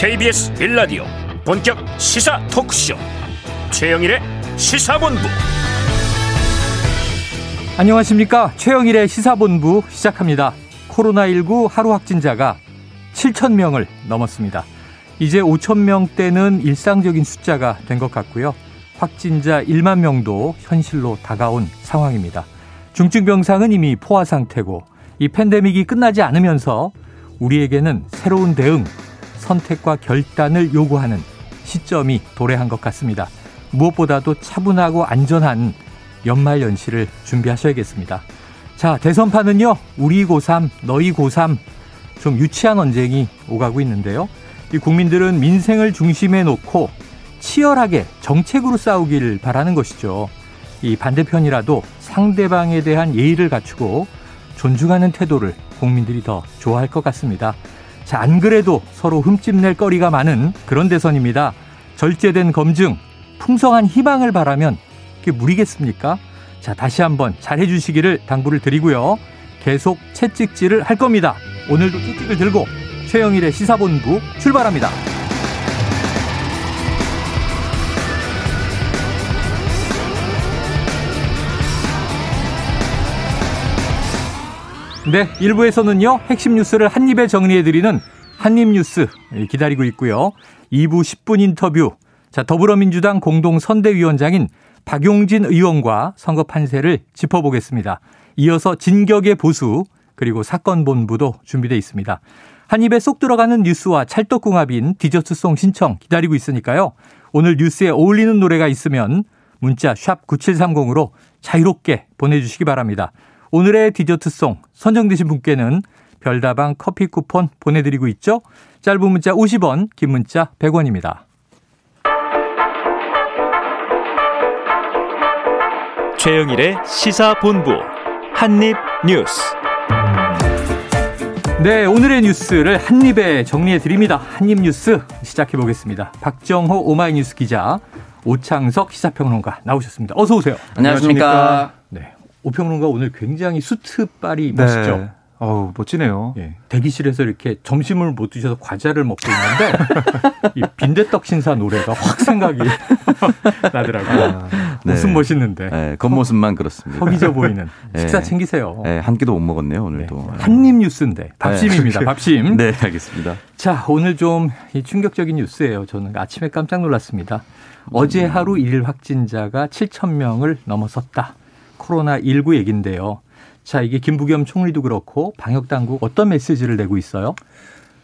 KBS 빌라디오 본격 시사 토크쇼. 최영일의 시사본부. 안녕하십니까? 최영일의 시사본부 시작합니다. 코로나19 하루 확진자가 7천 명을 넘었습니다. 이제 5천 명대는 일상적인 숫자가 된 것 같고요. 확진자 1만 명도 현실로 다가온 상황입니다. 중증 병상은 이미 포화 상태고 이 팬데믹이 끝나지 않으면서 우리에게는 새로운 대응, 선택과 결단을 요구하는 시점이 도래한 것 같습니다. 무엇보다도 차분하고 안전한 연말 연시를 준비하셔야겠습니다. 자, 대선판은요, 우리 고3, 너희 고3, 좀 유치한 언쟁이 오가고 있는데요. 이 국민들은 민생을 중심에 놓고 치열하게 정책으로 싸우길 바라는 것이죠. 이 반대편이라도 상대방에 대한 예의를 갖추고 존중하는 태도를 국민들이 더 좋아할 것 같습니다. 자, 안 그래도 서로 흠집낼 거리가 많은 그런 대선입니다. 절제된 검증, 풍성한 희망을 바라면 그게 무리겠습니까? 자, 다시 한번 잘 해주시기를 당부를 드리고요. 계속 채찍질을 할 겁니다. 오늘도 채찍을 들고 최영일의 시사본부 출발합니다. 네, 1부에서는요, 핵심 뉴스를 한입에 정리해드리는 한입뉴스 기다리고 있고요. 2부 10분 인터뷰. 자, 더불어민주당 공동선대위원장인 박용진 의원과 선거 판세를 짚어보겠습니다. 이어서 진격의 보수, 그리고 사건 본부도 준비되어 있습니다. 한 입에 쏙 들어가는 뉴스와 찰떡궁합인 디저트송 신청 기다리고 있으니까요. 오늘 뉴스에 어울리는 노래가 있으면 문자 샵 9730으로 자유롭게 보내주시기 바랍니다. 오늘의 디저트송 선정되신 분께는 별다방 커피 쿠폰 보내드리고 있죠. 짧은 문자 50원, 긴 문자 100원입니다. 최영일의 시사본부 한입뉴스 네, 오늘의 뉴스를 한입에 정리해 드립니다. 한입 뉴스 시작해 보겠습니다. 박정호 오마이뉴스 기자, 오창석 시사평론가 나오셨습니다. 어서 오세요. 안녕하십니까. 네, 오평론가 오늘 굉장히 수트 빨이 멋있죠. 네. 어우, 멋지네요. 예, 대기실에서 이렇게 점심을 못 드셔서 과자를 먹고 있는데 이 빈대떡 신사 노래가 확 생각이 나더라고요. 아, 무슨 네. 멋있는데 네, 겉모습만 그렇습니다. 허기져 보이는 네. 식사 챙기세요. 네, 한 끼도 못 먹었네요, 네. 오늘도. 한입 뉴스인데 밥심입니다. 밥심. 네, 알겠습니다. 자, 오늘 좀이 충격적인 뉴스예요. 저는 아침에 깜짝 놀랐습니다. 어제 하루 일 확진자가 7천 명을 넘어섰다. 코로나 19 얘긴데요. 자, 이게 김부겸 총리도 그렇고 방역 당국 어떤 메시지를 내고 있어요?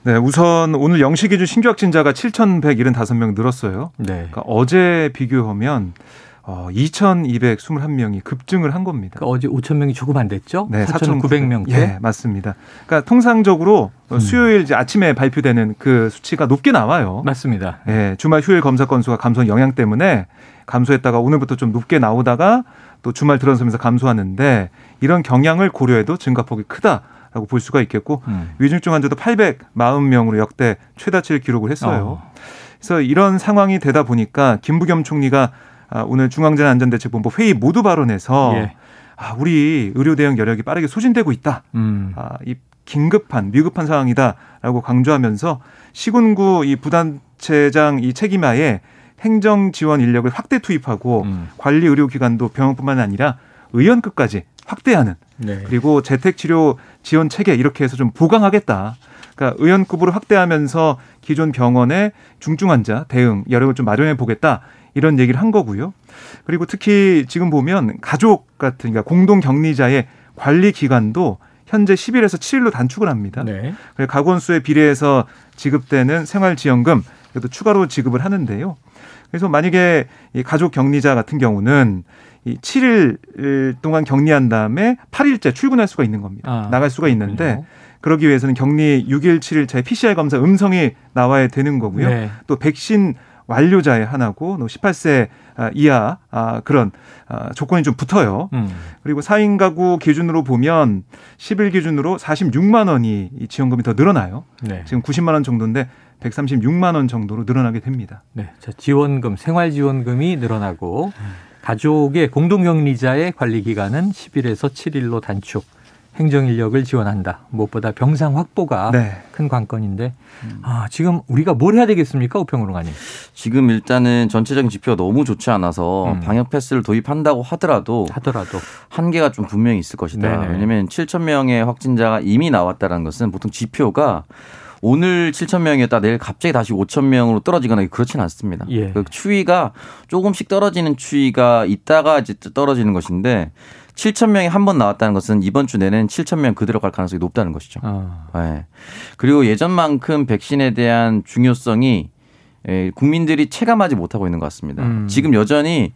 네, 우선 오늘 0시 기준 신규 확진자가 7,175명 늘었어요. 네. 그러니까 어제 비교하면 어, 2,221명이 급증을 한 겁니다. 그러니까 어제 5천 명이 조금 안 됐죠? 네, 4,900명대. 예, 맞습니다. 그러니까 통상적으로 음. 수요일 아침에 발표되는 그 수치가 높게 나와요. 맞습니다. 예, 주말 휴일 검사 건수가 감소한 영향 때문에 감소했다가 오늘부터 좀 높게 나오다가 또 주말 들어서면서 감소하는데 이런 경향을 고려해도 증가폭이 크다 라고 볼 수가 있겠고 음. 위중증 환자도 840명으로 역대 최다치를 기록을 했어요. 어. 그래서 이런 상황이 되다 보니까 김부겸 총리가 아, 오늘 중앙재난안전대책본부 회의 모두 발언에서 예. 아, 우리 의료 대응 여력이 빠르게 소진되고 있다. 음. 아, 이 긴급한 위급한 상황이다라고 강조하면서 시군구 이 부단체장 이 책임하에 행정 지원 인력을 확대 투입하고 음. 관리 의료기관도 병원뿐만 아니라 의원급까지 확대하는 네. 그리고 재택치료 지원 체계 이렇게 해서 좀 보강하겠다. 그러니까 의원급으로 확대하면서 기존 병원의 중증 환자 대응 여력을 좀 마련해 보겠다. 이런 얘기를 한 거고요. 그리고 특히 지금 보면 가족 같은 그러니까 공동 격리자의 관리 기간도 현재 10일에서 7일로 단축을 합니다. 네. 그리고 가구 수에 비례해서 지급되는 생활지원금 이것도 추가로 지급을 하는데요. 그래서 만약에 이 가족 격리자 같은 경우는 이 7일 동안 격리한 다음에 8일째 출근할 수가 있는 겁니다. 아, 나갈 수가 있는데 그렇군요. 그러기 위해서는 격리 6일, 7일차에 PCR 검사 음성이 나와야 되는 거고요. 네. 또 백신 완료자의 하나고 또 18세 아, 이하 아, 그런 아, 조건이 좀 붙어요. 음. 그리고 4인 가구 기준으로 보면 10일 기준으로 46만 원이 이 지원금이 더 늘어나요. 네. 지금 90만 원 정도인데 136만 원 정도로 늘어나게 됩니다. 네. 자, 지원금, 생활 지원금이 늘어나고 가족의 공동격리자의 관리 기간은 10일에서 7일로 단축. 행정 인력을 지원한다. 무엇보다 병상 확보가 네. 큰 관건인데 아, 지금 우리가 뭘 해야 되겠습니까, 우평으로가님? 지금 일단은 전체적인 지표가 너무 좋지 않아서 음. 방역 패스를 도입한다고 하더라도 하더라도 한계가 좀 분명히 있을 것이다. 네네. 왜냐하면 7천 명의 확진자가 이미 나왔다는 것은 보통 지표가 오늘 7천 명이었다 내일 갑자기 다시 5천 명으로 떨어지거나 그렇지는 않습니다. 예. 그 추이가 조금씩 떨어지는 추이가 있다가 이제 떨어지는 것인데 7천 명이 한 번 나왔다는 것은 이번 주 내내는 7천 명 그대로 갈 가능성이 높다는 것이죠. 어, 네. 그리고 예전만큼 백신에 대한 중요성이 예, 국민들이 체감하지 못하고 있는 것 같습니다. 음. 지금 여전히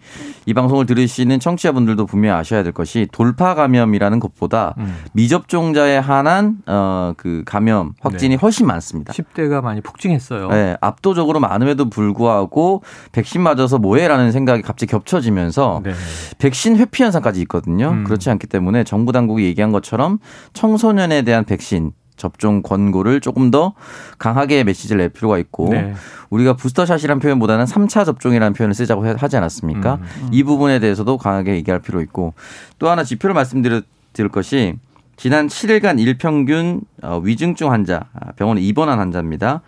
이 방송을 들으시는 청취자분들도 분명히 아셔야 될 것이 돌파 감염이라는 것보다 음. 미접종자에 한한 어 그 감염 확진이 네. 훨씬 많습니다. 10대가 많이 폭증했어요. 네, 압도적으로 많음에도 불구하고 백신 맞아서 뭐해라는 생각이 갑자기 겹쳐지면서 네. 백신 회피 현상까지 있거든요. 음. 그렇지 않기 때문에 정부 당국이 얘기한 것처럼 청소년에 대한 백신 접종 권고를 조금 더 강하게 메시지를 낼 필요가 있고 네. 우리가 부스터샷이라는 표현보다는 3차 접종이라는 표현을 쓰자고 해- 하지 않았습니까? 음. 이 부분에 대해서도 강하게 얘기할 필요 있고 또 하나 지표를 말씀드릴 것이 지난 7일간 일평균 어, 위중증 환자 아, 병원에 입원한 환자입니다.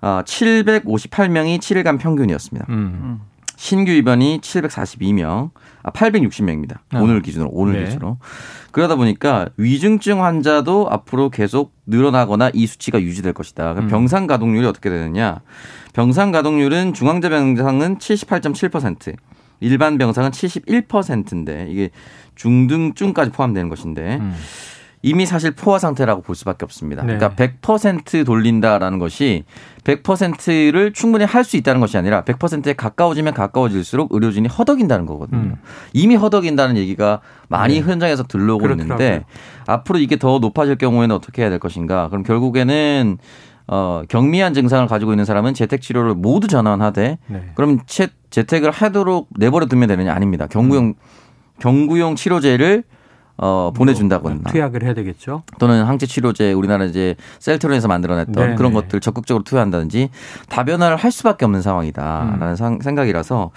아, 758명이 7일간 평균이었습니다. 음. 신규 입원이 742명, 아, 860명입니다. 아. 오늘 기준으로, 오늘 네. 기준으로. 그러다 보니까 위중증 환자도 앞으로 계속 늘어나거나 이 수치가 유지될 것이다. 음. 병상 가동률이 어떻게 되느냐. 병상 가동률은 중앙제 병상은 78.7%, 일반 병상은 71%인데 이게 중등증까지 포함되는 것인데 음. 이미 사실 포화 상태라고 볼 수밖에 없습니다. 네. 그러니까 100% 돌린다라는 것이 100%를 충분히 할 수 있다는 것이 아니라 100%에 가까워지면 가까워질수록 의료진이 허덕인다는 거거든요. 음. 이미 허덕인다는 얘기가 많이 네. 현장에서 들러오고 그렇더라고요. 있는데 앞으로 이게 더 높아질 경우에는 어떻게 해야 될 것인가? 그럼 결국에는 어, 경미한 증상을 가지고 있는 사람은 재택 치료를 모두 전환하되 네. 그럼 채, 재택을 하도록 내버려 두면 되느냐 아닙니다. 경구용 경구용 치료제를 어, 보내준다거나 투약을 해야 되겠죠. 또는 항체 치료제 우리나라 이제 셀트론에서 만들어냈던 네네. 그런 것들 적극적으로 투여한다든지 다변화를 할 수밖에 없는 상황이다라는 음. 상- 생각이라서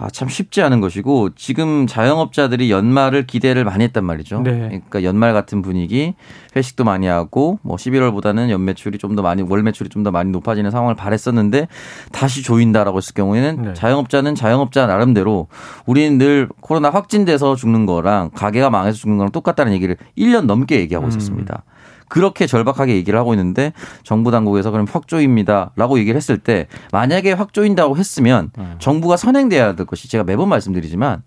아, 참 쉽지 않은 것이고 지금 자영업자들이 연말을 기대를 많이 했단 말이죠. 네. 그러니까 연말 같은 분위기 회식도 많이 하고 뭐 11월보다는 연 매출이 좀 더 많이 월 매출이 좀 더 많이 높아지는 상황을 바랬었는데 다시 조인다라고 했을 경우에는 네. 자영업자는 자영업자 나름대로 우리는 늘 코로나 확진돼서 죽는 거랑 가게가 망해서 죽는 거랑 똑같다는 얘기를 1년 넘게 얘기하고 음. 있었습니다. 그렇게 절박하게 얘기를 하고 있는데 정부 당국에서 그럼 확조입니다라고 얘기를 했을 때 만약에 확조인다고 했으면 음. 정부가 선행돼야 될 것이 제가 매번 말씀드리지만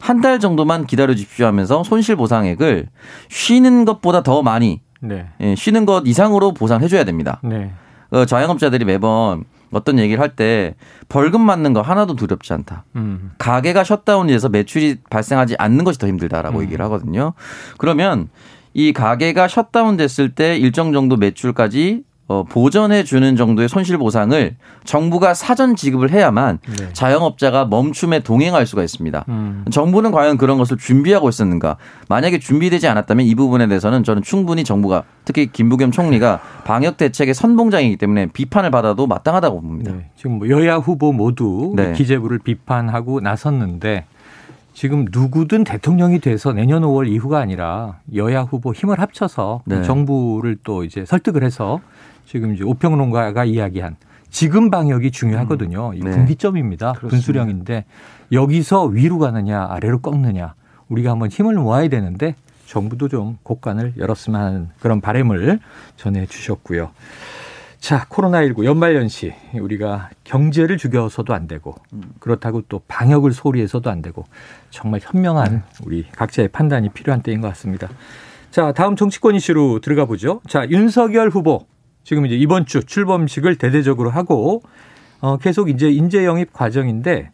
한 달 정도만 기다려 주십시오 하면서 손실 보상액을 쉬는 것보다 더 많이 네. 예, 쉬는 것 이상으로 보상해 줘야 됩니다. 네. 어, 자영업자들이 매번 어떤 얘기를 할 때 벌금 맞는 거 하나도 두렵지 않다. 음. 가게가 셧다운돼서 매출이 발생하지 않는 것이 더 힘들다라고 음. 얘기를 하거든요. 그러면 이 가게가 셧다운 됐을 때 일정 정도 매출까지 어, 보전해 주는 정도의 손실 보상을 정부가 사전 지급을 해야만 네. 자영업자가 멈춤에 동행할 수가 있습니다. 음. 정부는 과연 그런 것을 준비하고 있었는가? 만약에 준비되지 않았다면 이 부분에 대해서는 저는 충분히 정부가 특히 김부겸 총리가 방역 대책의 선봉장이기 때문에 비판을 받아도 마땅하다고 봅니다. 네. 지금 뭐 여야 후보 모두 네. 기재부를 비판하고 나섰는데 지금 누구든 대통령이 돼서 내년 5월 이후가 아니라 여야 후보 힘을 합쳐서 네. 정부를 또 이제 설득을 해서 지금 이제 오평론가가 이야기한 지금 방역이 중요하거든요. 이 네. 분기점입니다. 분수령인데 여기서 위로 가느냐 아래로 꺾느냐 우리가 한번 힘을 모아야 되는데 정부도 좀 곡간을 열었으면 하는 그런 바램을 전해 주셨고요. 자, 코로나19 연말연시 우리가 경제를 죽여서도 안 되고 그렇다고 또 방역을 소리해서도 안 되고 정말 현명한 우리 각자의 판단이 필요한 때인 것 같습니다. 자, 다음 정치권 이슈로 들어가 보죠. 자, 윤석열 후보 지금 이제 이번 주 출범식을 대대적으로 하고 어, 계속 이제 인재 영입 과정인데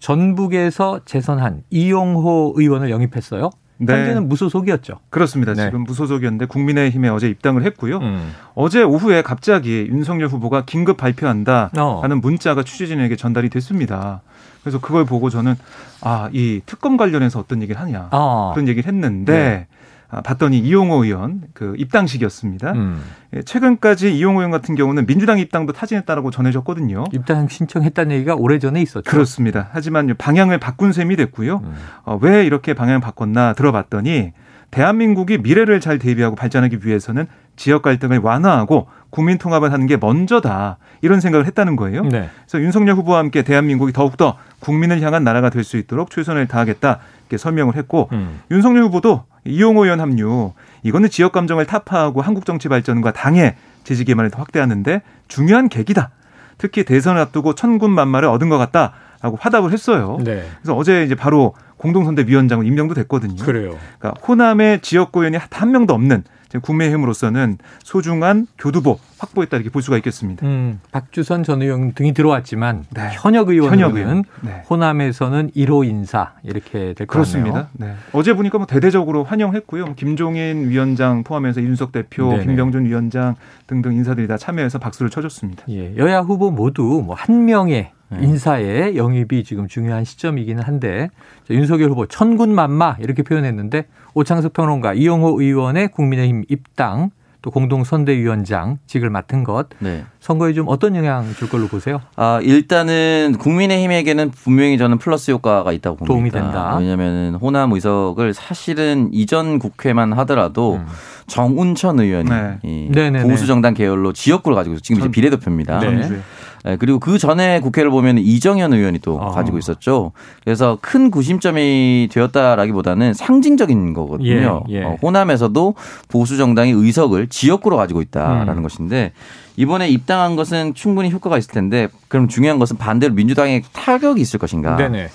전북에서 재선한 이용호 의원을 영입했어요. 네. 현재는 무소속이었죠. 그렇습니다. 네. 지금 무소속이었는데 국민의힘에 어제 입당을 했고요. 음. 어제 오후에 갑자기 윤석열 후보가 긴급 발표한다 어. 하는 문자가 취재진에게 전달이 됐습니다. 그래서 그걸 보고 저는 아, 이 특검 관련해서 어떤 얘기를 하냐. 아. 그런 얘기를 했는데 아, 봤더니 이용호 의원 그 입당식이었습니다. 음. 예, 최근까지 이용호 의원 같은 경우는 민주당 입당도 타진했다라고 전해졌거든요. 입당 신청했다는 얘기가 오래전에 있었죠. 그렇습니다. 하지만 방향을 바꾼 셈이 됐고요. 음. 어, 왜 이렇게 방향을 바꿨나 들어봤더니 대한민국이 미래를 잘 대비하고 발전하기 위해서는 지역 갈등을 완화하고 국민 통합을 하는 게 먼저다 이런 생각을 했다는 거예요. 네. 그래서 윤석열 후보와 함께 대한민국이 더욱더 국민을 향한 나라가 될 수 있도록 최선을 다하겠다 이렇게 설명을 했고 음. 윤석열 후보도 이용호 의원 합류 이거는 지역 감정을 타파하고 한국 정치 발전과 당의 지지 기반을 더 확대하는데 중요한 계기다. 특히 대선을 앞두고 천군만마를 얻은 것 같다 라고 화답을 했어요. 네. 그래서 어제 이제 바로 공동선대위원장으로 임명도 됐거든요. 그래요. 그러니까 호남의 지역구 의원이 한 명도 없는 지금 국민의힘으로서는 소중한 교두보 확보했다 이렇게 볼 수가 있겠습니다. 음, 박주선 전 의원 등이 들어왔지만 네. 현역 의원은 현역 의원. 네. 호남에서는 1호 인사 이렇게 될. 그렇습니다. 네. 어제 보니까 뭐 대대적으로 환영했고요. 뭐 김종인 위원장 포함해서 이준석 대표, 네네. 김병준 위원장 등등 인사들이 다 참여해서 박수를 쳐줬습니다. 예, 여야 후보 모두 뭐 한 명의 네. 인사의 영입이 지금 중요한 시점이기는 한데 자, 윤석열 후보 천군만마 이렇게 표현했는데 오창석 평론가 이용호 의원의 국민의힘 입당 또 공동선대위원장직을 맡은 것 네. 선거에 좀 어떤 영향 줄 걸로 보세요? 아, 일단은 국민의힘에게는 분명히 저는 플러스 효과가 있다고 봅니다. 도움이 된다. 왜냐하면 호남 의석을 사실은 이전 국회만 하더라도 음. 정운천 의원이 네. 이 네네네. 보수 정당 계열로 지역구를 가지고 있어요. 지금 이제 전- 비례대표입니다. 네. 네, 그리고 그 전에 국회를 보면 이정현 의원이 또 어. 가지고 있었죠. 그래서 큰 구심점이 되었다라기보다는 상징적인 거거든요. 예, 예. 어, 호남에서도 보수 정당이 의석을 지역구로 가지고 있다라는 음. 것인데 이번에 입당한 것은 충분히 효과가 있을 텐데 그럼 중요한 것은 반대로 민주당에 타격이 있을 것인가? 네네.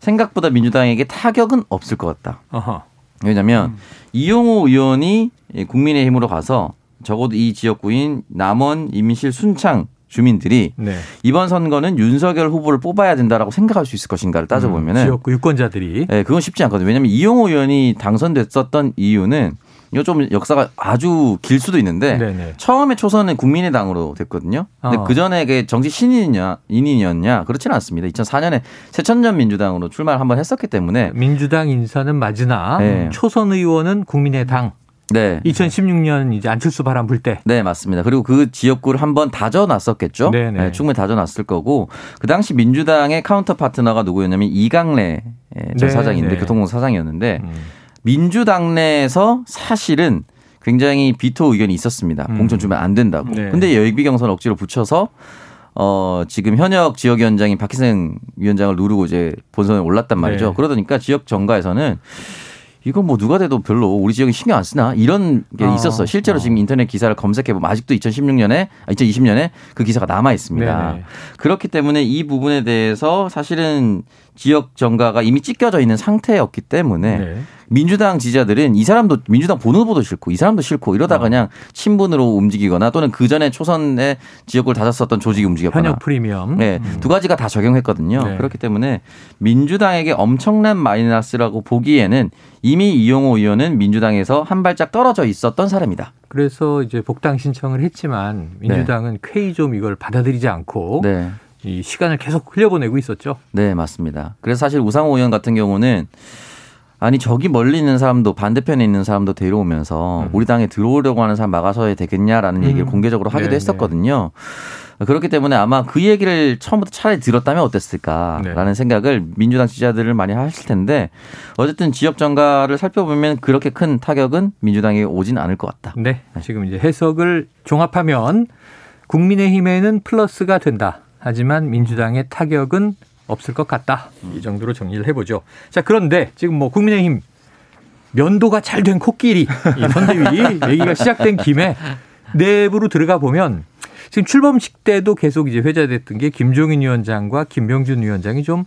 생각보다 민주당에게 타격은 없을 것 같다. 어허. 왜냐하면 음. 이용호 의원이 국민의힘으로 가서 적어도 이 지역구인 남원, 임실, 순창 주민들이 네. 이번 선거는 윤석열 후보를 뽑아야 된다라고 생각할 수 있을 것인가를 따져보면은 음, 지역구 유권자들이 예, 그건 쉽지 않거든요. 왜냐하면 이용호 의원이 당선됐었던 이유는 이거 좀 역사가 아주 길 수도 있는데 네네. 처음에 초선은 국민의당으로 됐거든요. 근데 어. 그 전에 그 정치 신인이냐 인인이었냐 그렇지는 않습니다. 2004년에 새천년 민주당으로 출마를 한번 했었기 때문에 민주당 인사는 맞으나 네. 초선 의원은 국민의당 네. 2016년 이제 안철수 바람 불 때. 네, 맞습니다. 그리고 그 지역구를 한번 다져놨었겠죠. 네네. 네, 충분히 다져놨을 거고 그 당시 민주당의 counter partner가 누구였냐면 이강래 전 네, 사장인데 네. 교통공 사장이었는데 음. 민주당 내에서 사실은 굉장히 비토 의견이 있었습니다. 음. 공천 주면 안 된다고. 네. 근데 예비 경선 억지로 붙여서 어 지금 현역 지역 위원장인 박희생 위원장을 누르고 이제 본선에 올랐단 말이죠. 네. 그러니까 지역 정가에서는 이건 뭐 누가 돼도 별로 우리 지역에 신경 안 쓰나 이런 게 어. 있었어. 실제로 어. 지금 인터넷 기사를 검색해 보면 아직도 2016년에 2020년에 그 기사가 남아 있습니다. 네네. 그렇기 때문에 이 부분에 대해서 사실은 지역 정가가 이미 찢겨져 있는 상태였기 때문에 네. 민주당 지지자들은 이 사람도 민주당 보는 후보도 싫고 이 사람도 싫고 이러다가 어. 그냥 친분으로 움직이거나 또는 그 전에 초선의 지역구를 다졌었던 조직이 움직였거나 현역 프리미엄. 네, 음. 두 가지가 다 적용했거든요. 네. 그렇기 때문에 민주당에게 엄청난 마이너스라고 보기에는 이미 이용호 의원은 민주당에서 한 발짝 떨어져 있었던 사람이다. 그래서 이제 복당 신청을 했지만 민주당은 쾌히 좀 이걸 받아들이지 않고 네. 이 시간을 계속 흘려보내고 있었죠. 네, 맞습니다. 그래서 사실 우상호 의원 같은 경우는 아니 저기 멀리 있는 사람도 반대편에 있는 사람도 데려오면서 음. 우리 당에 들어오려고 하는 사람 막아서야 되겠냐라는 음. 얘기를 공개적으로 하기도 네, 했었거든요. 그렇기 때문에 아마 그 얘기를 처음부터 차라리 들었다면 어땠을까라는 네. 생각을 민주당 지지자들을 많이 하실 텐데 어쨌든 지역 정가를 살펴보면 그렇게 큰 타격은 민주당에 오진 않을 것 같다. 네. 지금 이제 해석을 종합하면 국민의힘에는 플러스가 된다. 하지만 민주당의 타격은 없을 것 같다. 이 정도로 정리를 해보죠. 자, 그런데 지금 뭐 국민의힘 면도가 잘 된 코끼리 이 선대위 얘기가 시작된 김에 내부로 들어가 보면 지금 출범식 때도 계속 이제 회자됐던 게 김종인 위원장과 김병준 위원장이 좀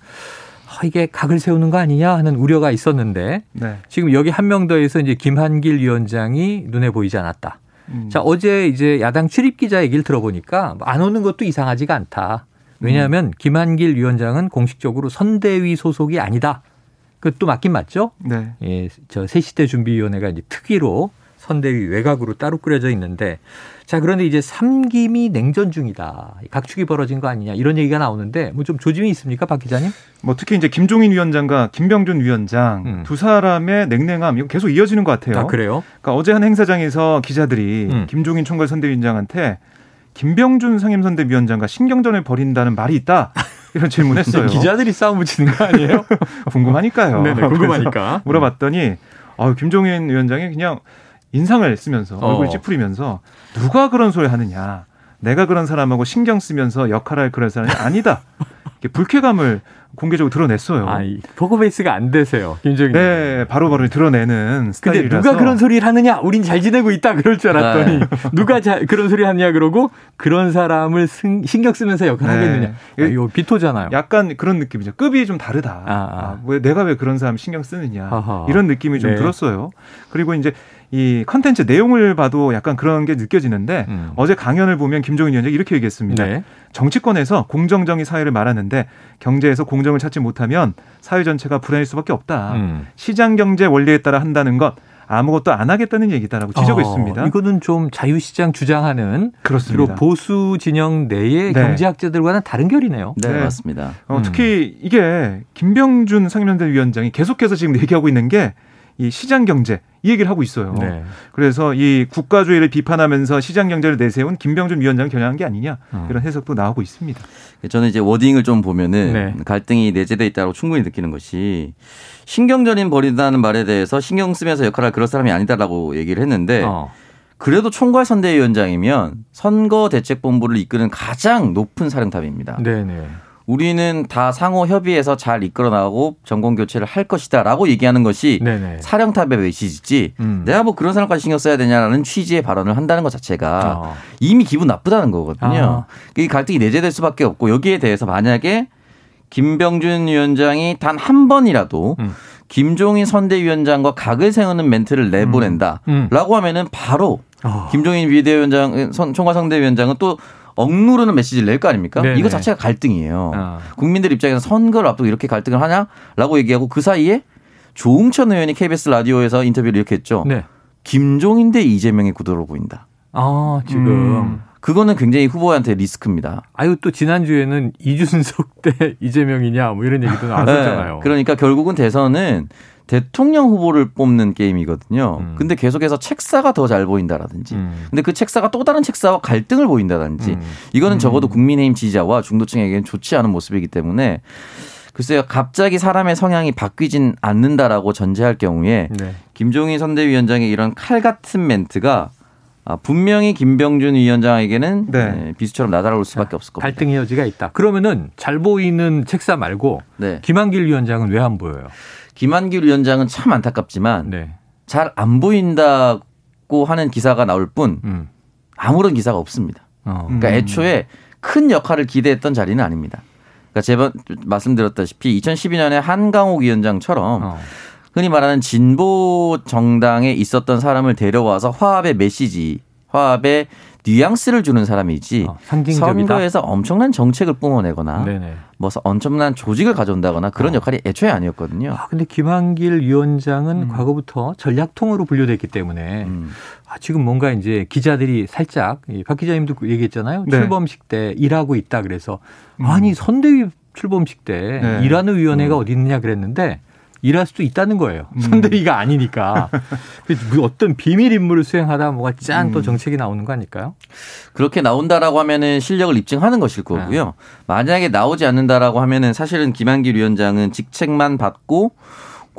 아, 이게 각을 세우는 거 아니냐 하는 우려가 있었는데 네. 지금 여기 한 명 더해서 이제 김한길 위원장이 눈에 보이지 않았다. 음. 자, 어제 이제 야당 출입 기자 얘기를 들어보니까 안 오는 것도 이상하지가 않다. 왜냐하면 김한길 위원장은 공식적으로 선대위 소속이 아니다. 그것도 맞긴 맞죠? 네. 예, 저 새시대 준비위원회가 이제 특위로 선대위 외곽으로 따로 꾸려져 있는데 자, 그런데 이제 삼김이 냉전 중이다. 각축이 벌어진 거 아니냐 이런 얘기가 나오는데 뭐 좀 조짐이 있습니까, 박 기자님? 뭐 특히 이제 김종인 위원장과 김병준 위원장 음. 두 사람의 냉랭함 이거 계속 이어지는 것 같아요. 아, 그래요? 그러니까 어제 한 행사장에서 기자들이 음. 김종인 총괄 선대위원장한테 김병준 상임선대위원장과 신경전을 벌인다는 말이 있다 이런 질문했어요. 기자들이 싸움 붙이는 거 아니에요? 궁금하니까요. 네네, 궁금하니까. 그래서 물어봤더니 어, 김종인 위원장이 그냥 인상을 쓰면서 어. 얼굴 찌푸리면서 누가 그런 소리 하느냐. 내가 그런 사람하고 신경 쓰면서 역할할 그런 사람이 아니다. 불쾌감을 공개적으로 드러냈어요. 아, 이 포커 베이스가 안 되세요. 김정인. 네, 바로 바로 드러내는 근데 스타일이라서. 누가 그런 소리를 하느냐? 우린 잘 지내고 있다 그럴 줄 알았더니 네. 누가 자, 그런 소리 하느냐 그러고 그런 사람을 승- 신경 쓰면서 역할 네. 하겠느냐? 아, 이거 비토잖아요. 약간 그런 느낌이죠. 급이 좀 다르다. 아, 아. 아, 왜 내가 왜 그런 사람 신경 쓰느냐 아하. 이런 느낌이 좀 네. 들었어요. 그리고 이제 이 컨텐츠 내용을 봐도 약간 그런 게 느껴지는데 음. 어제 강연을 보면 김종인 위원장이 이렇게 얘기했습니다. 네. 정치권에서 공정정의 사회를 말하는데 경제에서 공정을 찾지 못하면 사회 전체가 불안할 수밖에 없다. 음. 시장 경제 원리에 따라 한다는 것 아무것도 안 하겠다는 얘기다라고 지적했습니다. 어, 이거는 좀 자유시장 주장하는 주로 그렇습니다. 보수 진영 내의 네. 경제학자들과는 다른 결이네요. 네, 네. 맞습니다. 어, 음. 특히 이게 김병준 상임연대 위원장이 계속해서 지금 얘기하고 있는 게 이 시장 경제 이 얘기를 하고 있어요. 네. 그래서 이 국가주의를 비판하면서 시장 경제를 내세운 김병준 위원장을 겨냥한 게 아니냐 음. 이런 해석도 나오고 있습니다. 저는 이제 워딩을 좀 보면은 네. 갈등이 내재돼 있다고 충분히 느끼는 것이 신경전인 벌인다는 말에 대해서 신경 쓰면서 역할할 그런 사람이 아니다라고 얘기를 했는데 어. 그래도 총괄 선대위원장이면 선거 대책본부를 이끄는 가장 높은 사령탑입니다. 네네. 우리는 다 상호 협의해서 잘 이끌어 나가고 정권 교체를 할 것이다라고 얘기하는 것이 네네. 사령탑의 메시지지 음. 내가 뭐 그런 사람까지 신경 써야 되냐라는 취지의 발언을 한다는 것 자체가 어. 이미 기분 나쁘다는 거거든요. 아. 이 갈등이 내재될 수밖에 없고 여기에 대해서 만약에 김병준 위원장이 단 한 번이라도 음. 김종인 선대위원장과 각을 세우는 멘트를 내보낸다라고 음. 하면은 바로 어. 김종인 비대위원장, 선- 총괄선대위원장은 또 억누르는 메시지를 낼 거 아닙니까? 네네. 이거 자체가 갈등이에요. 어. 국민들 입장에서 선거를 앞두고 이렇게 갈등을 하냐라고 얘기하고 그 사이에 조웅천 의원이 KBS 라디오에서 인터뷰를 이렇게 했죠. 네. 김종인 대 이재명의 구도로 보인다. 아 지금 음. 그거는 굉장히 후보한테 리스크입니다. 아유 또 지난주에는 이준석 대 이재명이냐 뭐 이런 얘기도 나왔었잖아요. 네. 그러니까 결국은 대선은 대통령 후보를 뽑는 게임이거든요. 음. 근데 계속해서 책사가 더 잘 보인다라든지. 음. 근데 그 책사가 또 다른 책사와 갈등을 보인다든지. 음. 이거는 음. 적어도 국민의힘 지지자와 중도층에게는 좋지 않은 모습이기 때문에 글쎄요. 갑자기 사람의 성향이 바뀌진 않는다라고 전제할 경우에 네. 김종인 선대위원장의 이런 칼 같은 멘트가 아, 분명히 김병준 위원장에게는 네. 네, 비수처럼 나달아올 수밖에 없을 겁니다. 갈등의 여지가 있다. 그러면은 잘 보이는 책사 말고 네. 김한길 위원장은 왜 안 보여요? 김한길 위원장은 참 안타깝지만 네. 잘안 보인다고 하는 기사가 나올 뿐 음. 아무런 기사가 없습니다. 어. 그러니까 음. 애초에 큰 역할을 기대했던 자리는 아닙니다. 그러니까 제가 말씀드렸다시피 2012년에 한강옥 위원장처럼 어. 흔히 말하는 진보 정당에 있었던 사람을 데려와서 화합의 메시지, 화합의 뉘앙스를 주는 사람이지 어. 선거에서 엄청난 정책을 뿜어내거나 네네. 뭐 엄청난 조직을 가져온다거나 그런 어. 역할이 애초에 아니었거든요. 아, 근데 김한길 위원장은 음. 과거부터 전략통으로 분류됐기 때문에 음. 아, 지금 뭔가 이제 기자들이 살짝 이박 기자님도 그 얘기했잖아요. 네. 출범식 때 일하고 있다 그래서 음. 아니 선대위 출범식 때 네. 일하는 위원회가 어디 있느냐 그랬는데 일할 수도 있다는 거예요. 음. 선대위가 아니니까 그래서 뭐 어떤 비밀 임무를 수행하다 뭐가 짠또 음. 정책이 나오는 거 아닐까요? 그렇게 나온다라고 하면은 실력을 입증하는 것일 거고요. 만약에 나오지 않는다라고 하면은 사실은 김한길 위원장은 직책만 받고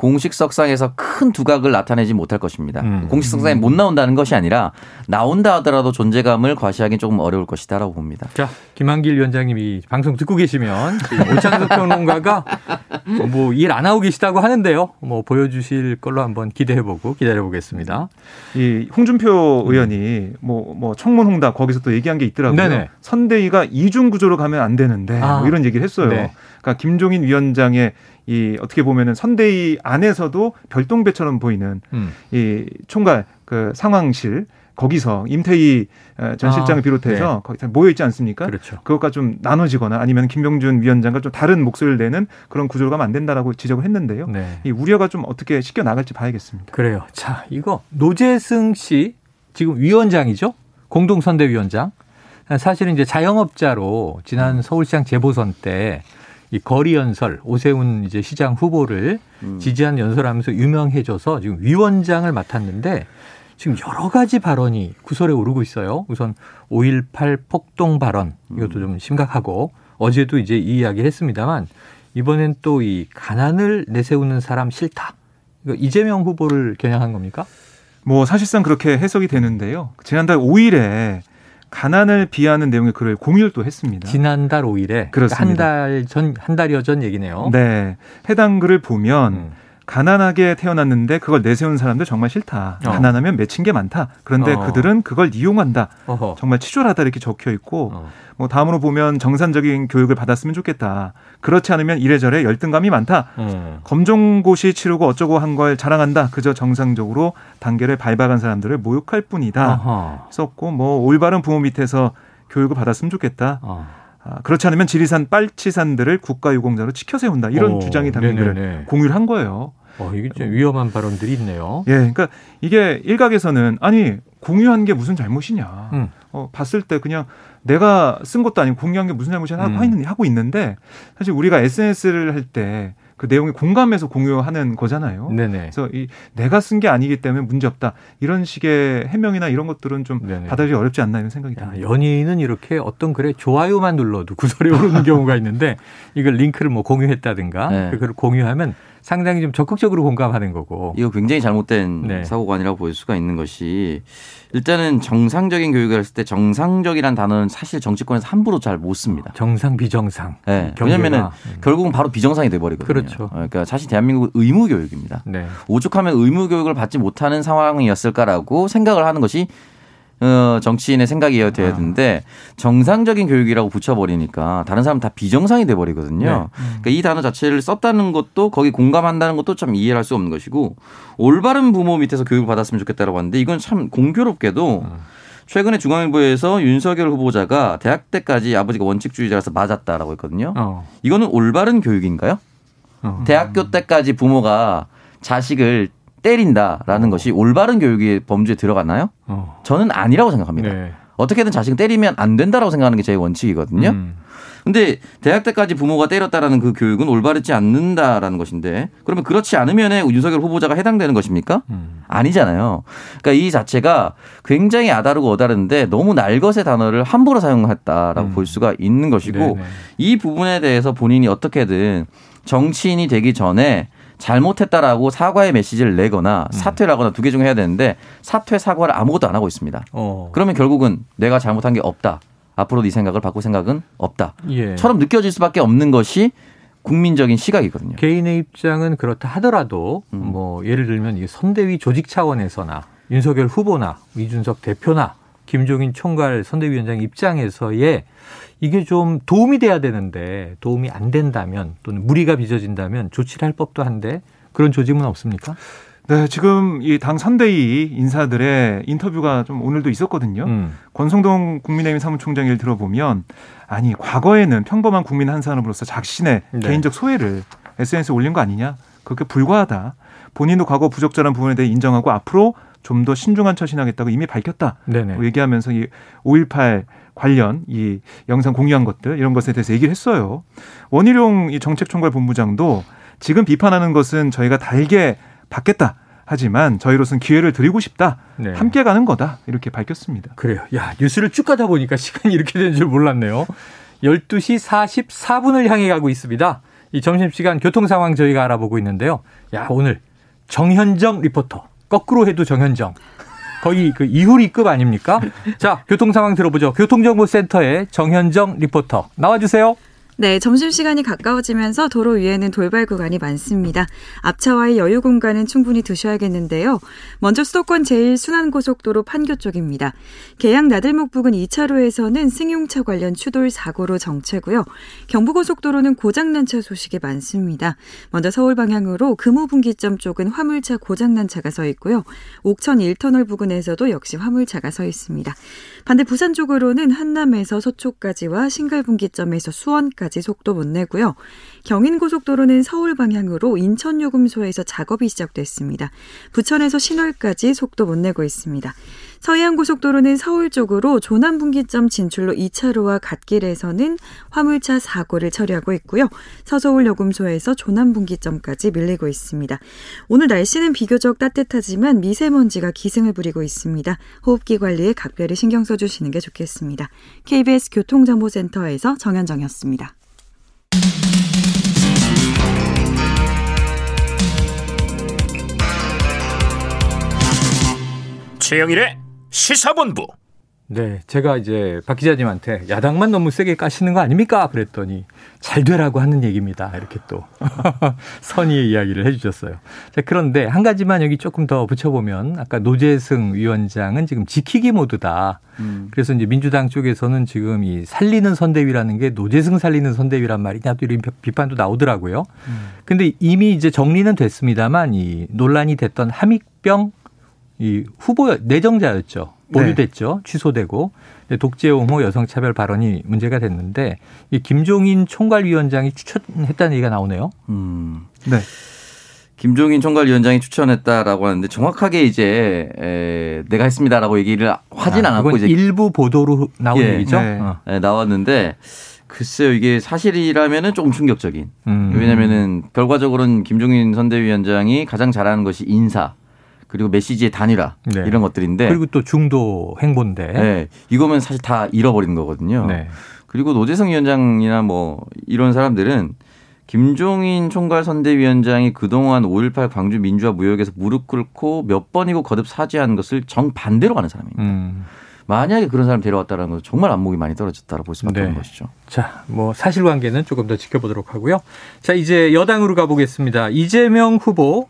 공식석상에서 큰 두각을 나타내지 못할 것입니다. 음. 공식석상에 못 나온다는 것이 아니라 나온다 하더라도 존재감을 과시하기 조금 어려울 것이다라고 봅니다. 자, 김한길 위원장님이 방송 듣고 계시면 이 오창석 평론가가 뭐 일 안 하고 계시다고 하는데요. 뭐 보여주실 걸로 한번 기대해보고 기다려보겠습니다. 이 홍준표 의원이 뭐, 뭐 청문 홍답 거기서 또 얘기한 게 있더라고요. 네네. 선대위가 이중 구조로 가면 안 되는데 아. 뭐 이런 얘기를 했어요. 네. 그러니까 김종인 위원장의 이 어떻게 보면은 선대위 안에서도 별동배처럼 보이는 음. 이 총괄 그 상황실 거기서 임태희 어, 전 아, 실장을 비롯해서 거기 다 모여 있지 않습니까? 그렇죠. 그것과 좀 나눠지거나 아니면 김병준 위원장과 좀 다른 목소리를 내는 그런 구조로 가면 안 된다라고 지적을 했는데요. 네. 이 우려가 좀 어떻게 씻겨 나갈지 봐야겠습니다. 그래요. 자, 이거 노재승 씨 지금 위원장이죠? 공동선대위원장. 사실은 이제 자영업자로 지난 서울시장 재보선 때 이 거리 연설 오세훈 이제 시장 후보를 음. 지지한 연설하면서 유명해져서 지금 위원장을 맡았는데 지금 여러 가지 발언이 구설에 오르고 있어요. 우선 5.18 폭동 발언 이것도 좀 심각하고 어제도 이제 이 이야기를 했습니다만 이번엔 또 이 가난을 내세우는 사람 싫다. 이거 이재명 후보를 겨냥한 겁니까? 뭐 사실상 그렇게 해석이 되는데요. 지난달 5일에 가난을 비하는 내용의 글을 공유를 또 했습니다. 지난달 5일에 그렇습니다. 한달 전 한 달여 전 얘기네요. 네. 해당 글을 보면 음. 가난하게 태어났는데 그걸 내세우는 사람들 정말 싫다. 어. 가난하면 맺힌 게 많다. 그런데 어. 그들은 그걸 이용한다. 어허. 정말 치졸하다 이렇게 적혀 있고 어. 뭐 다음으로 보면 정상적인 교육을 받았으면 좋겠다. 그렇지 않으면 이래저래 열등감이 많다. 음. 검정고시 치르고 어쩌고 한 걸 자랑한다. 그저 정상적으로 단계를 밟아간 사람들을 모욕할 뿐이다. 어허. 썼고 뭐 올바른 부모 밑에서 교육을 받았으면 좋겠다. 어. 아, 그렇지 않으면 지리산 빨치산들을 국가유공자로 치켜 세운다. 이런 오, 주장이 담긴 글을. 공유를 한 거예요. 어, 이게 좀 위험한 발언들이 있네요. 예, 그러니까 이게 일각에서는 아니 공유한 게 무슨 잘못이냐. 음. 어, 봤을 때 그냥 내가 쓴 것도 아니고 공유한 게 무슨 잘못이냐 하고, 음. 있는- 하고 있는데 사실 우리가 SNS를 할 때 그 내용에 공감해서 공유하는 거잖아요. 네네. 그래서 이 내가 쓴 게 아니기 때문에 문제 없다 이런 식의 해명이나 이런 것들은 좀 네네. 받아들이기 어렵지 않나 이런 생각이 야, 듭니다. 연예인은 이렇게 어떤 글에 좋아요만 눌러도 구설에 오르는 경우가 있는데 이걸 링크를 뭐 공유했다든가 네. 그걸 공유하면 상당히 좀 적극적으로 공감하는 거고. 이거 굉장히 잘못된 네. 사고관이라고 볼 수가 있는 것이 일단은 정상적인 교육을 했을 때 정상적이란 단어는 사실 정치권에서 함부로 잘 못 씁니다. 정상 비정상. 네. 왜냐면은 음. 결국은 바로 비정상이 돼 버리거든요. 그렇죠. 그러니까 사실 대한민국은 의무 교육입니다. 네. 오죽하면 의무 교육을 받지 못하는 상황이었을까라고 생각을 하는 것이 어, 정치인의 생각이어야 아. 되는데 정상적인 교육이라고 붙여버리니까 다른 사람 다 비정상이 돼버리거든요. 네. 그러니까 이 단어 자체를 썼다는 것도 거기 공감한다는 것도 참 이해를 할 수 없는 것이고 올바른 부모 밑에서 교육을 받았으면 좋겠다라고 하는데 이건 참 공교롭게도 음. 최근에 중앙일보에서 윤석열 후보자가 대학 때까지 아버지가 원칙주의자라서 맞았다라고 했거든요. 어. 이거는 올바른 교육인가요? 어. 대학교 때까지 부모가 자식을 때린다라는 것이 올바른 교육의 범주에 들어가나요? 어. 저는 아니라고 생각합니다. 네. 어떻게든 자식을 때리면 안 된다라고 생각하는 게 제 원칙이거든요. 음. 근데 대학 때까지 부모가 때렸다라는 그 교육은 올바르지 않는다라는 것인데 그러면 그렇지 않으면 윤석열 후보자가 해당되는 것입니까? 음. 아니잖아요. 그러니까 이 자체가 굉장히 아다르고 어다른데 너무 날것의 단어를 함부로 사용했다라고 음. 볼 수가 있는 것이고 네네. 이 부분에 대해서 본인이 어떻게든 정치인이 되기 전에 잘못했다라고 사과의 메시지를 내거나 음. 사퇴를 하거나 두 개중 해야 되는데 사퇴 사과를 아무것도 안 하고 있습니다. 어. 그러면 결국은 내가 잘못한 게 없다. 앞으로 네 생각을 바꿀 생각은 없다. 예. 처럼 느껴질 수밖에 없는 것이 국민적인 시각이거든요. 개인의 입장은 그렇다 하더라도 음. 뭐 예를 들면 이 선대위 조직 차원에서나 윤석열 후보나 이준석 대표나 김종인 총괄 선대위원장 입장에서의 이게 좀 도움이 돼야 되는데 도움이 안 된다면 또는 무리가 빚어진다면 조치를 할 법도 한데 그런 조짐은 없습니까? 네, 지금 이 당 선대위 인사들의 인터뷰가 좀 오늘도 있었거든요. 음. 권성동 국민의힘 사무총장 일 들어보면 아니 과거에는 평범한 국민 한 사람으로서 자신의 네. 개인적 소외를 SNS에 올린 거 아니냐? 그렇게 불과하다. 본인도 과거 부적절한 부분에 대해 인정하고 앞으로 좀 더 신중한 처신하겠다고 이미 밝혔다. 네네. 뭐 얘기하면서 이 5.18 관련 이 영상 공유한 것들 이런 것에 대해서 얘기를 했어요. 원희룡 이 정책총괄본부장도 지금 비판하는 것은 저희가 달게 받겠다. 하지만 저희로서는 기회를 드리고 싶다. 네. 함께 가는 거다. 이렇게 밝혔습니다. 그래요. 야, 뉴스를 쭉 가다 보니까 시간이 이렇게 되는 줄 몰랐네요. 12시 44분을 향해 가고 있습니다. 이 점심시간 교통 상황 저희가 알아보고 있는데요. 야, 오늘 정현정 리포터. 거꾸로 해도 정현정. 거의 그 이후리급 아닙니까? 자, 교통 상황 들어보죠. 교통정보센터의 정현정 리포터. 나와주세요. 네, 점심시간이 가까워지면서 도로 위에는 돌발 구간이 많습니다. 앞차와의 여유 공간은 충분히 두셔야겠는데요. 먼저 수도권 제1순환고속도로 판교 쪽입니다. 계양 나들목 부근 2차로에서는 승용차 관련 추돌 사고로 정체고요. 경부고속도로는 고장난 차 소식이 많습니다. 먼저 서울 방향으로 금호분기점 쪽은 화물차 고장난 차가 서 있고요. 옥천 1터널 부근에서도 역시 화물차가 서 있습니다. 반대 부산 쪽으로는 한남에서 서초까지와 신갈분기점에서 수원까지 속도 못 내고요. 경인고속도로는 서울 방향으로 인천요금소에서 작업이 시작됐습니다. 부천에서 신월까지 속도 못 내고 있습니다. 서해안고속도로는 서울 쪽으로 조남분기점 진출로 2차로와 갓길에서는 화물차 사고를 처리하고 있고요. 서서울 요금소에서 조남분기점까지 밀리고 있습니다. 오늘 날씨는 비교적 따뜻하지만 미세먼지가 기승을 부리고 있습니다. 호흡기 관리에 각별히 신경 써주시는 게 좋겠습니다. KBS 교통정보센터에서 정현정이었습니다. 최영일의 시사본부. 네, 제가 이제 박 기자님한테 야당만 너무 세게 까시는 거 아닙니까? 그랬더니 잘 되라고 하는 얘기입니다. 이렇게 또 선의의 이야기를 해주셨어요. 자, 그런데 한 가지만 여기 조금 더 붙여보면 아까 노재승 위원장은 지금 지키기 모드다. 음. 그래서 이제 민주당 쪽에서는 지금 이 살리는 선대위라는 게 노재승 살리는 선대위란 말이냐 또 이런 비판도 나오더라고요. 근데 이미 이제 정리는 됐습니다만 이 논란이 됐던 함익병 이 후보 내정자였죠. 보류됐죠. 취소되고 근데 독재 옹호 여성차별 발언이 문제가 됐는데 이 김종인 총괄위원장이 추천했다는 얘기가 나오네요. 음. 네. 김종인 총괄위원장이 추천했다라고 하는데 정확하게 이제 에, 내가 했습니다라고 얘기를 하진 아, 않았고 이제 일부 보도로 나온 예. 얘기죠. 네. 어. 에, 나왔는데 글쎄요 이게 사실이라면은 조금 충격적인. 음. 왜냐면은 결과적으로는 김종인 선대위원장이 가장 잘하는 것이 인사 그리고 메시지의 단일화 네. 이런 것들인데 그리고 또 중도 행보인데. 예, 이거면 사실 다 잃어버리는 거거든요. 네. 그리고 노재성 위원장이나 뭐 이런 사람들은 김종인 총괄 선대위원장이 그동안 5.18 광주 민주화 무역에서 무릎 꿇고 몇 번이고 거듭 사죄한 것을 정반대로 가는 사람입니다. 음. 만약에 그런 사람 데려왔다는 것은 정말 안목이 많이 떨어졌다고 볼 수밖에 네. 없는 것이죠. 자, 뭐 사실관계는 조금 더 지켜보도록 하고요. 자, 이제 여당으로 가보겠습니다. 이재명 후보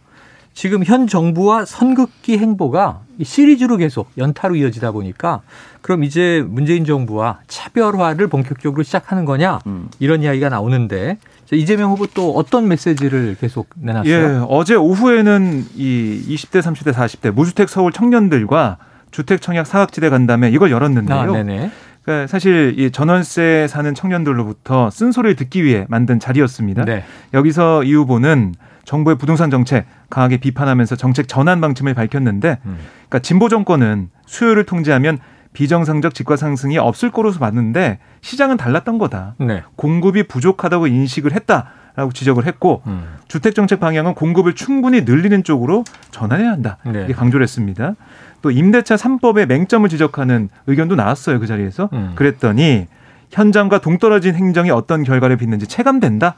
지금 현 정부와 선긋기 행보가 이 시리즈로 계속 연타로 이어지다 보니까 그럼 이제 문재인 정부와 차별화를 본격적으로 시작하는 거냐 음. 이런 이야기가 나오는데 자, 이재명 후보 또 어떤 메시지를 계속 내놨어요? 예, 어제 오후에는 이 20대, 30대, 40대 무주택 서울 청년들과 주택 청약 사각지대 간담회 이걸 열었는데요. 아. 그러니까 사실 이 전월세 사는 청년들로부터 쓴소리를 듣기 위해 만든 자리였습니다. 네. 여기서 이 후보는 정부의 부동산 정책 강하게 비판하면서 정책 전환 방침을 밝혔는데, 음. 그러니까 진보 정권은 수요를 통제하면 비정상적 집가 상승이 없을 거로서 봤는데 시장은 달랐던 거다. 네. 공급이 부족하다고 인식을 했다라고 지적을 했고 음. 주택 정책 방향은 공급을 충분히 늘리는 쪽으로 전환해야 한다. 네. 이렇게 강조를 했습니다. 또 임대차 3법의 맹점을 지적하는 의견도 나왔어요. 그 자리에서. 음. 그랬더니 현장과 동떨어진 행정이 어떤 결과를 빚는지 체감된다.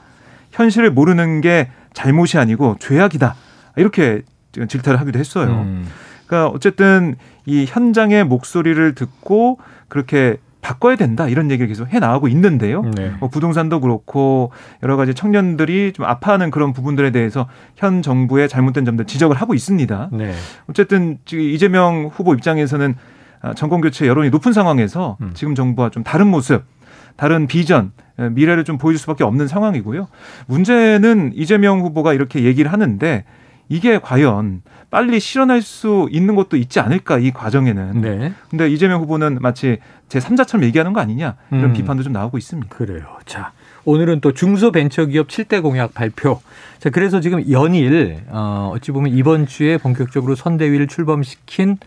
현실을 모르는 게 잘못이 아니고 죄악이다. 이렇게 질타를 하기도 했어요. 음. 그러니까 어쨌든 이 현장의 목소리를 듣고 그렇게 바꿔야 된다 이런 얘기를 계속 해 나가고 있는데요. 네. 뭐 부동산도 그렇고 여러 가지 청년들이 좀 아파하는 그런 부분들에 대해서 현 정부의 잘못된 점들 지적을 하고 있습니다. 네. 어쨌든 지금 이재명 후보 입장에서는 아, 정권 교체 여론이 높은 상황에서 음. 지금 정부와 좀 다른 모습, 다른 비전, 에, 미래를 좀 보여줄 수밖에 없는 상황이고요. 문제는 이재명 후보가 이렇게 얘기를 하는데 이게 과연 빨리 실현할 수 있는 것도 있지 않을까 이 과정에는. 네. 근데 이재명 후보는 마치 제 3자처럼 얘기하는 거 아니냐 이런 음. 비판도 좀 나오고 있습니다. 그래요. 자, 오늘은 또 중소벤처기업 7대 공약 발표. 자, 그래서 지금 연일 어, 어찌 보면 이번 주에 본격적으로 선대위를 출범시킨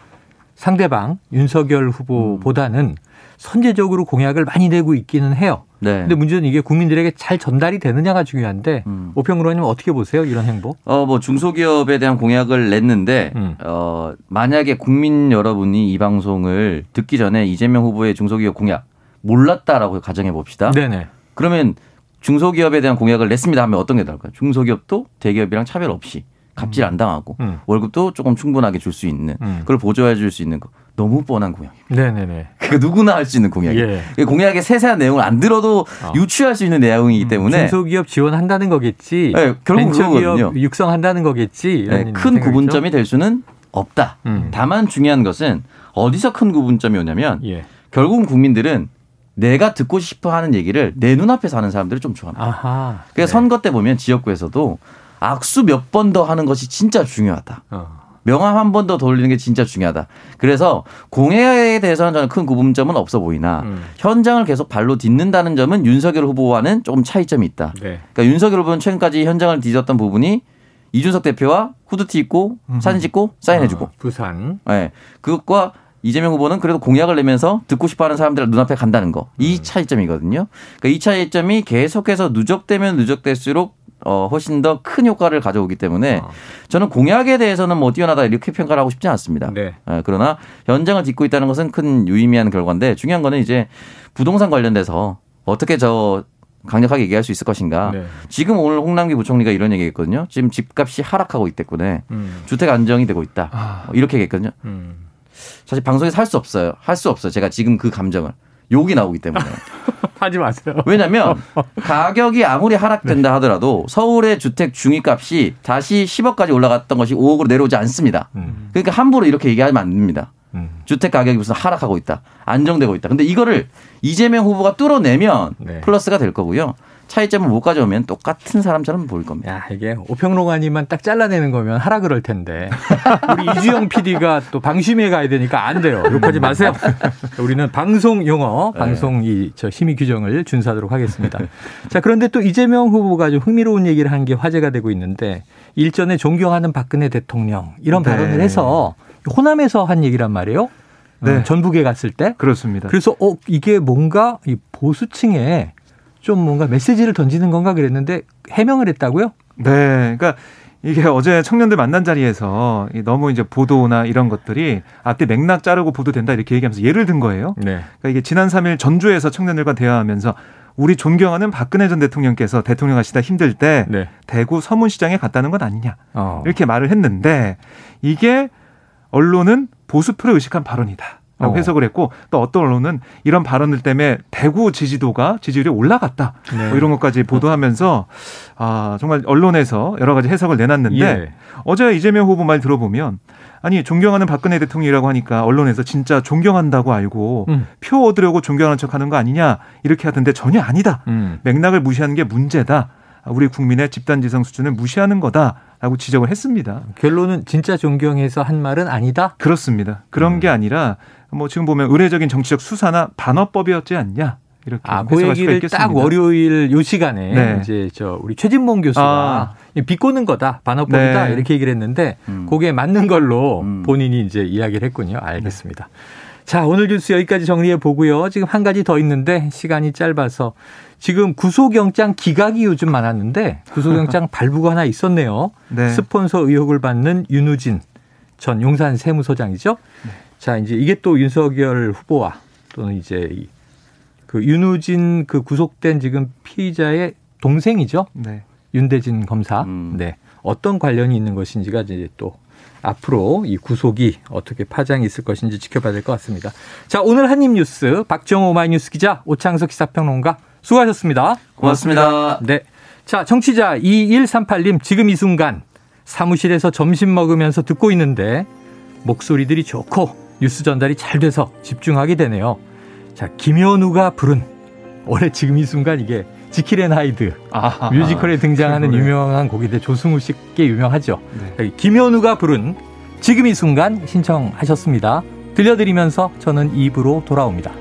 상대방 윤석열 후보보다는 선제적으로 공약을 많이 내고 있기는 해요. 네. 근데 문제는 이게 국민들에게 잘 전달이 되느냐가 중요한데 음. 오평으로님 어떻게 보세요? 이런 행보? 어, 뭐 중소기업에 대한 공약을 냈는데 음. 어, 만약에 국민 여러분이 이 방송을 듣기 전에 이재명 후보의 중소기업 공약 몰랐다라고 가정해 봅시다. 네네. 그러면 중소기업에 대한 공약을 냈습니다 하면 어떤 게 나올까요? 중소기업도 대기업이랑 차별 없이 갑질 안 당하고 음. 월급도 조금 충분하게 줄 수 있는 음. 그걸 보조해 줄 수 있는 거 너무 뻔한 공약입니다. 네네네. 그 누구나 할 수 있는 공약이에요. 예. 이 공약의 세세한 내용을 안 들어도 어. 유추할 수 있는 내용이기 때문에 중소기업 지원한다는 거겠지. 네, 결국 벤처기업. 육성한다는 거겠지. 네, 큰 생각이죠. 구분점이 될 수는 없다. 음. 다만 중요한 것은 어디서 큰 구분점이 오냐면 예. 결국은 국민들은 내가 듣고 싶어 하는 얘기를 내 눈앞에서 하는 사람들을 좀 좋아합니다. 아하. 그래서 선거 때 보면 지역구에서도 악수 몇 번 더 하는 것이 진짜 중요하다. 어. 명함 한 번 더 돌리는 게 진짜 중요하다. 그래서 공약에 대해서는 저는 큰 구분점은 없어 보이나 음. 현장을 계속 발로 딛는다는 점은 윤석열 후보와는 조금 차이점이 있다. 네. 그러니까 윤석열 후보는 최근까지 현장을 뒤졌던 부분이 이준석 대표와 후드티 입고 사진 찍고 사인해주고 어, 부산. 예. 그것과 이재명 후보는 그래도 공약을 내면서 듣고 싶어 하는 사람들 눈앞에 간다는 거. 음. 이 차이점이거든요. 그러니까 이 차이점이 계속해서 누적되면 누적될수록 어, 훨씬 더 큰 효과를 가져오기 때문에 어. 저는 공약에 대해서는 뭐 뛰어나다 이렇게 평가를 하고 싶지 않습니다. 네. 예, 그러나 현장을 딛고 있다는 것은 큰 유의미한 결과인데 중요한 거는 이제 부동산 관련돼서 어떻게 저 강력하게 얘기할 수 있을 것인가. 네. 지금 오늘 홍남기 부총리가 이런 얘기했거든요. 지금 집값이 하락하고 있기 때문에 음. 주택 안정이 되고 있다. 아. 어, 이렇게 얘기했거든요. 음. 사실 방송에서 할 수 없어요. 할 수 없어요. 제가 지금 그 감정을. 욕이 나오기 때문에. 하지 마세요. 왜냐면 가격이 아무리 하락된다 하더라도 서울의 주택 중위값이 다시 10억까지 올라갔던 것이 5억으로 내려오지 않습니다. 음. 그러니까 함부로 이렇게 얘기하면 안 됩니다. 음. 주택 가격이 무슨 하락하고 있다. 안정되고 있다. 근데 이거를 이재명 후보가 뚫어내면 네. 플러스가 될 거고요. 차이점을 못 가져오면 똑같은 사람처럼 보일 겁니다. 야, 이게 오평론가님만 딱 잘라내는 거면 하라 그럴 텐데. 우리 이주영 PD가 또 방심해 가야 되니까 안 돼요. 욕하지 마세요. 우리는 방송 용어, 방송 이, 저 심의 규정을 준수하도록 하겠습니다. 자, 그런데 또 이재명 후보가 좀 흥미로운 얘기를 한 게 화제가 되고 있는데 일전에 존경하는 박근혜 대통령 이런 네. 발언을 해서 호남에서 한 얘기란 말이에요. 네. 어, 전북에 갔을 때. 그렇습니다. 그래서 어 이게 뭔가 이 보수층에 좀 뭔가 메시지를 던지는 건가 그랬는데 해명을 했다고요? 네, 그러니까 이게 어제 청년들 만난 자리에서 이 너무 이제 보도나 이런 것들이 앞뒤 맥락 자르고 보도된다 이렇게 얘기하면서 예를 든 거예요. 네. 그러니까 이게 지난 3일 전주에서 청년들과 대화하면서 우리 존경하는 박근혜 전 대통령께서 대통령 하시다 힘들 때 네. 대구 서문시장에 갔다는 건 아니냐 어. 이렇게 말을 했는데 이게 언론은 보수표를 의식한 발언이다. 라고 어. 해석을 했고 또 어떤 언론은 이런 발언들 때문에 대구 지지도가 지지율이 올라갔다 네. 뭐 이런 것까지 보도하면서 아 정말 언론에서 여러 가지 해석을 내놨는데 예. 어제 이재명 후보 말 들어보면 아니 존경하는 박근혜 대통령이라고 하니까 언론에서 진짜 존경한다고 알고 음. 표 얻으려고 존경하는 척하는 거 아니냐 이렇게 하던데 전혀 아니다 음. 맥락을 무시하는 게 문제다 우리 국민의 집단지성 수준을 무시하는 거다라고 지적을 했습니다. 결론은 진짜 존경해서 한 말은 아니다. 그렇습니다. 그런 음. 게 아니라 뭐 지금 보면 의례적인 정치적 수사나 반어법이었지 않냐 이렇게 아, 그 얘기를. 딱 월요일 요 시간에 네. 이제 저 우리 최진봉 교수가 아. 비꼬는 거다, 반어법이다 네. 이렇게 얘기를 했는데 음. 그게 맞는 걸로 음. 본인이 이제 이야기를 했군요. 알겠습니다. 자, 오늘 뉴스 여기까지 정리해 보고요. 지금 한 가지 더 있는데 시간이 짧아서 지금 구속영장 기각이 요즘 많았는데 구속영장 발부가 하나 있었네요. 네. 스폰서 의혹을 받는 윤우진 전 용산 세무서장이죠. 네. 자, 이제 이게 또 윤석열 후보와 또는 이제 이- 그 윤우진 그 구속된 지금 피의자의 동생이죠. 네. 윤대진 검사. 음. 네. 어떤 관련이 있는 것인지가 이제 또 앞으로 이 구속이 어떻게 파장이 있을 것인지 지켜봐야 될 것 같습니다. 자, 오늘 한입 뉴스 박정호 오마이뉴스 기자 오창석 시사평론가 수고하셨습니다. 고맙습니다. 네. 자, 청취자 2138님 지금 이 순간 사무실에서 점심 먹으면서 듣고 있는데 목소리들이 좋고 뉴스 전달이 잘 돼서 집중하게 되네요. 자, 김현우가 부른 올해 지금 이 순간 이게 지킬 앤 하이드 아, 뮤지컬에 등장하는 그 노래. 유명한 곡인데 조승우 씨께 유명하죠. 네. 김현우가 부른 지금 이 순간 신청하셨습니다. 들려드리면서 저는 입으로 돌아옵니다.